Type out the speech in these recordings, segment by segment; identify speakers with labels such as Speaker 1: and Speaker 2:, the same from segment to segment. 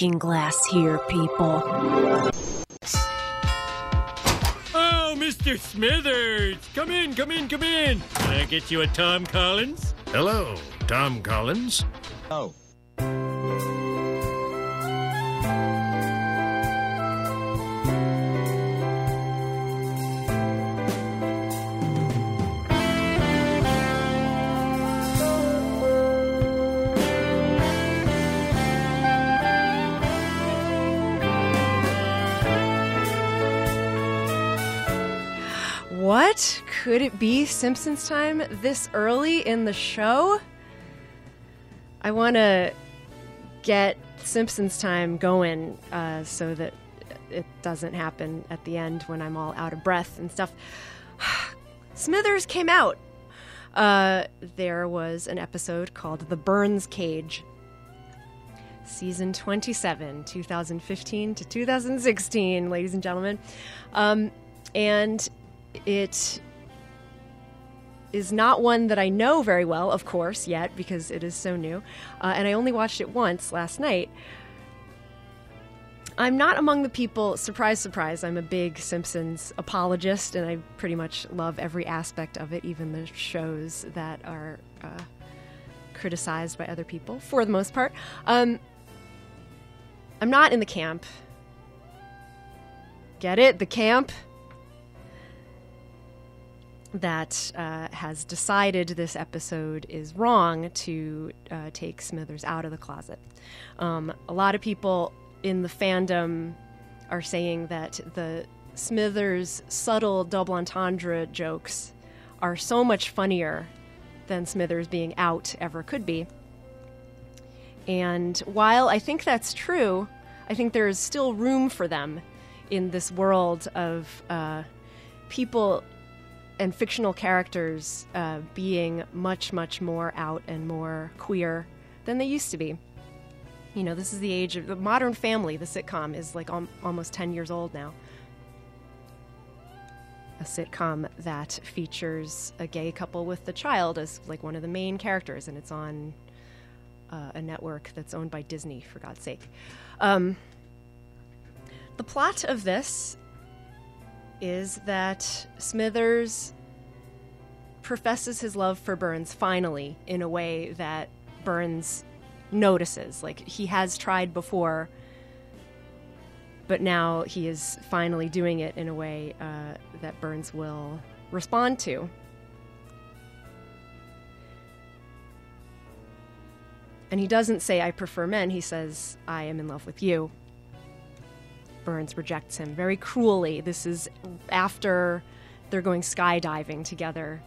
Speaker 1: looking glass here, people.
Speaker 2: Oh, Mr. Smithers! Come in, come in, come in! Can I get you a Tom Collins?
Speaker 3: Hello, Tom Collins.
Speaker 4: Oh.
Speaker 1: What? Could it be Simpsons time this early in the show? I want to get Simpsons time going uh, so that it doesn't happen at the end when I'm all out of breath and stuff. Smithers came out. Uh, there was an episode called The Burns Cage. Season 27, 2015 to 2016, ladies and gentlemen. Um, and it is not one that I know very well, of course, yet, because it is so new. Uh, and I only watched it once last night. I'm not among the people, surprise, surprise, I'm a big Simpsons apologist, and I pretty much love every aspect of it, even the shows that are uh, criticized by other people, for the most part. Um, I'm not in the camp. Get it? The camp? That uh, has decided this episode is wrong to uh, take Smithers out of the closet. Um, a lot of people in the fandom are saying that the Smithers subtle double entendre jokes are so much funnier than Smithers being out ever could be. And while I think that's true, I think there is still room for them in this world of uh, people and fictional characters uh, being much, much more out and more queer than they used to be. You know, this is the age of the Modern Family. The sitcom is like al- almost ten years old now. A sitcom that features a gay couple with the child as like one of the main characters, and it's on uh, a network that's owned by Disney, for God's sake. Um, the plot of this is that Smithers professes his love for Burns finally in a way that Burns notices. Like he has tried before, but now he is finally doing it in a way uh, that Burns will respond to. And he doesn't say, I prefer men. He says, I am in love with you. Burns rejects him very cruelly. This is after they're going skydiving together.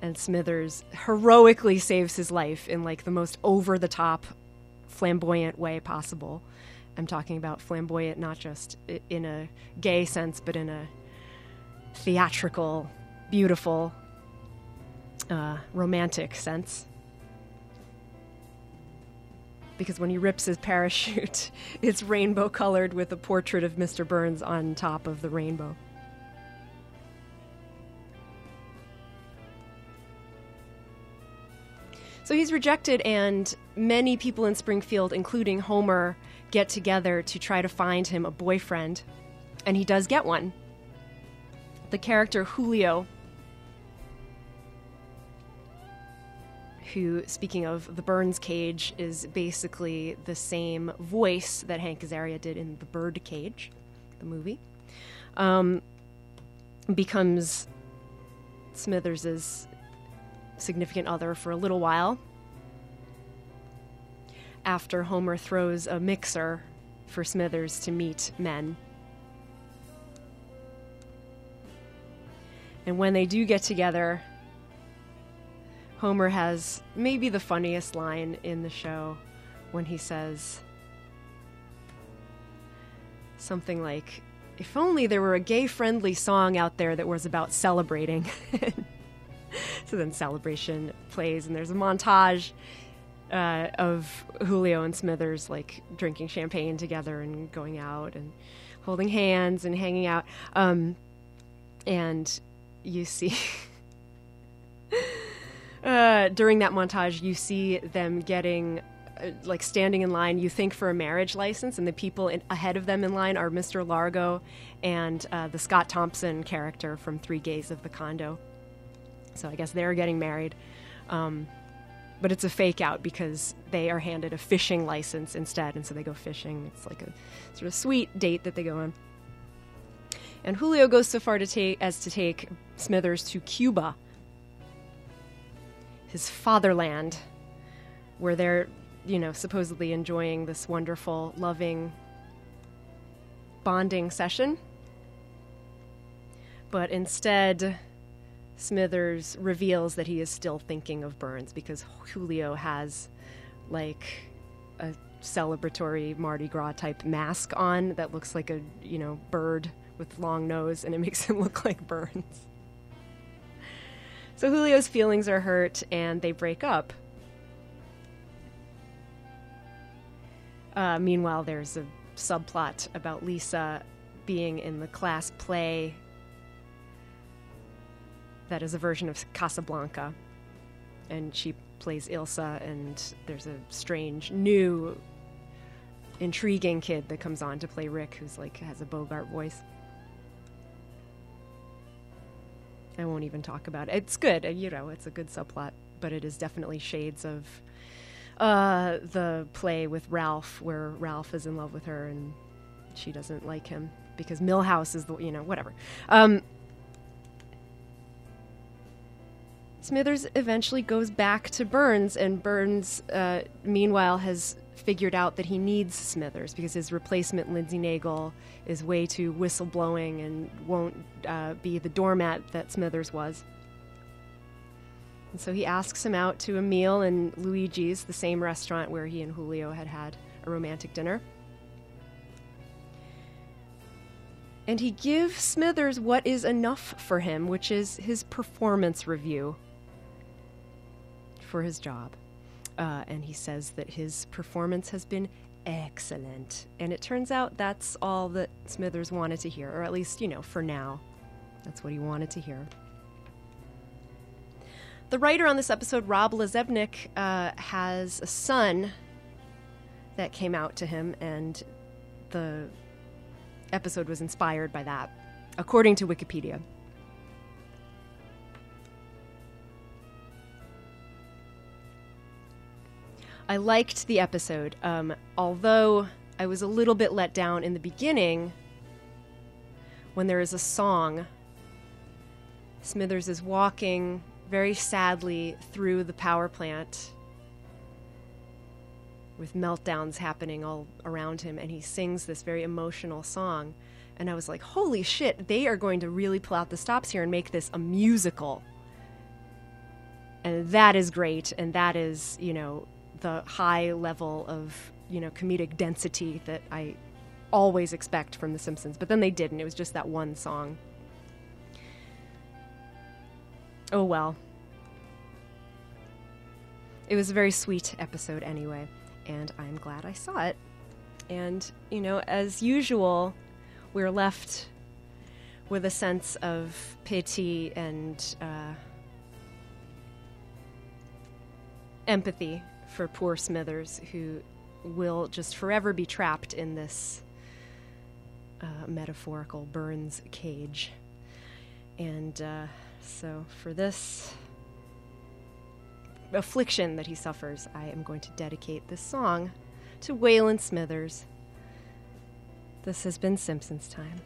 Speaker 1: And Smithers heroically saves his life in like the most over the top, flamboyant way possible. I'm talking about flamboyant not just in a gay sense, but in a theatrical, beautiful, uh, romantic sense because when he rips his parachute, it's rainbow colored with a portrait of Mr. Burns on top of the rainbow. So he's rejected, and many people in Springfield, including Homer, get together to try to find him a boyfriend. And he does get one. The character Julio who, speaking of the Burns cage, is basically the same voice that Hank Azaria did in The Bird Cage, the movie, um, becomes Smithers' significant other for a little while. After Homer throws a mixer for Smithers to meet men. And when they do get together, Homer has maybe the funniest line in the show when he says something like, If only there were a gay friendly song out there that was about celebrating. so then celebration plays, and there's a montage uh, of Julio and Smithers like drinking champagne together and going out and holding hands and hanging out. Um, and you see uh, during that montage you see them getting uh, like standing in line you think for a marriage license and the people in, ahead of them in line are mr largo and uh, the scott thompson character from three gays of the condo. So i guess they're getting married um, but it's a fake out because they are handed a fishing license instead and so they go fishing. It's like a sort of sweet date that they go on. And Julio goes so far to take as to take Smithers to Cuba, his fatherland, where they're, you know, supposedly enjoying this wonderful, loving, bonding session. But instead, Smithers reveals that he is still thinking of Burns because Julio has, like, a celebratory Mardi Gras type mask on that looks like a, you know, bird with long nose and it makes him look like Burns. So Julio's feelings are hurt and they break up. Uh, meanwhile, there's a subplot about Lisa being in the class play that is a version of Casablanca. And she plays Ilsa, and there's a strange new intriguing kid that comes on to play Rick, who's like has a Bogart voice. I won't even talk about it. It's good, you know, it's a good subplot, but it is definitely shades of uh, the play with Ralph, where Ralph is in love with her and she doesn't like him because Milhouse is the, you know, whatever. Um, Smithers eventually goes back to Burns, and Burns, uh, meanwhile, has figured out that he needs Smithers because his replacement, Lindsey Naegle, is way too whistleblowing and won't uh, be the doormat that Smithers was. And so he asks him out to a meal in Luigi's, the same restaurant where he and Julio had had a romantic dinner. And he gives Smithers what is enough for him, which is his performance review for his job. Uh, and he says that his performance has been excellent. And it turns out that's all that Smithers wanted to hear, or at least, you know, for now. That's what he wanted to hear. The writer on this episode, Rob Lazebnik, uh, has a son that came out to him, and the episode was inspired by that, according to Wikipedia. I liked the episode, um, although I was a little bit let down in the beginning when there is a song. Smithers is walking very sadly through the power plant with meltdowns happening all around him, and he sings this very emotional song. And I was like, holy shit, they are going to really pull out the stops here and make this a musical. And that is great, and that is, you know, the high level of you know comedic density that I always expect from The Simpsons. But then they didn't. It was just that one song. Oh well. It was a very sweet episode anyway, and I'm glad I saw it. And, you know, as usual, we're left with a sense of pity and uh, empathy for poor Smithers, who will just forever be trapped in this uh, metaphorical Burns cage. And uh, so, for this affliction that he suffers, I am going to dedicate this song to Waylon Smithers. This has been Simpsons Time.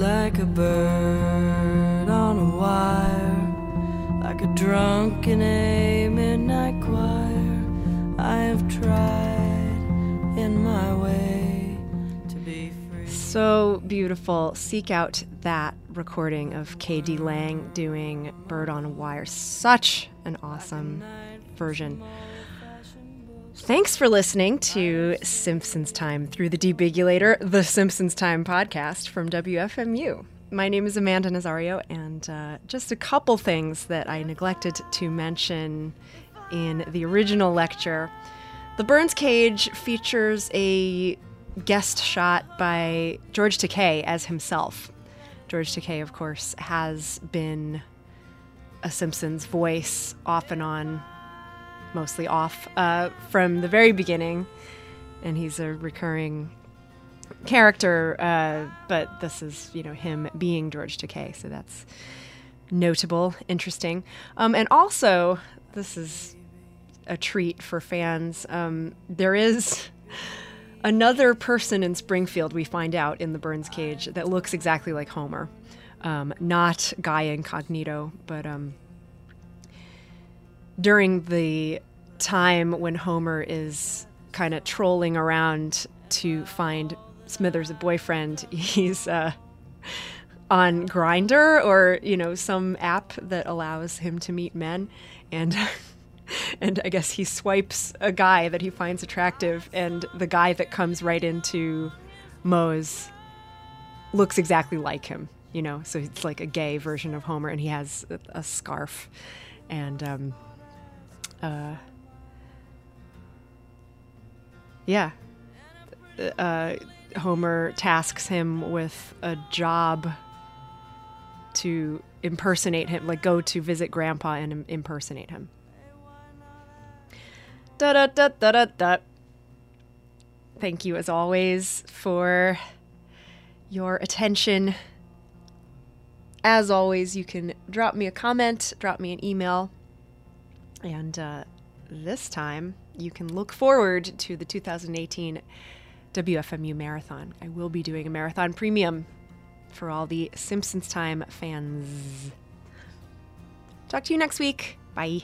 Speaker 5: Like a bird on a wire, like a drunk in a midnight choir. I have tried in my way to be free.
Speaker 1: So beautiful. Seek out that recording of KD Lang doing Bird on a Wire. Such an awesome version. Thanks for listening to Simpsons Time through the Debigulator, the Simpsons Time podcast from WFMU. My name is Amanda Nazario, and uh, just a couple things that I neglected to mention in the original lecture. The Burns Cage features a guest shot by George Takei as himself. George Takei, of course, has been a Simpsons voice off and on, mostly off, uh, from the very beginning, and he's a recurring character. Uh, but this is, you know, him being George Takei, so that's notable, interesting, um, and also this is a treat for fans. Um, there is another person in Springfield we find out in the Burns cage that looks exactly like Homer. Um, not Guy Incognito, but um, during the time when Homer is kind of trolling around to find Smithers a boyfriend, he's uh, on Grindr or you know some app that allows him to meet men, and and I guess he swipes a guy that he finds attractive, and the guy that comes right into Moe's looks exactly like him, you know. So it's like a gay version of Homer, and he has a, a scarf, and um, uh, yeah, uh, Homer tasks him with a job to impersonate him, like go to visit Grandpa and impersonate him. Da da da da da da. Thank you, as always, for your attention. As always, you can drop me a comment, drop me an email, and uh, this time you can look forward to the 2018 WFMU Marathon. I will be doing a marathon premium for all the Simpsons Time fans. Talk to you next week. Bye.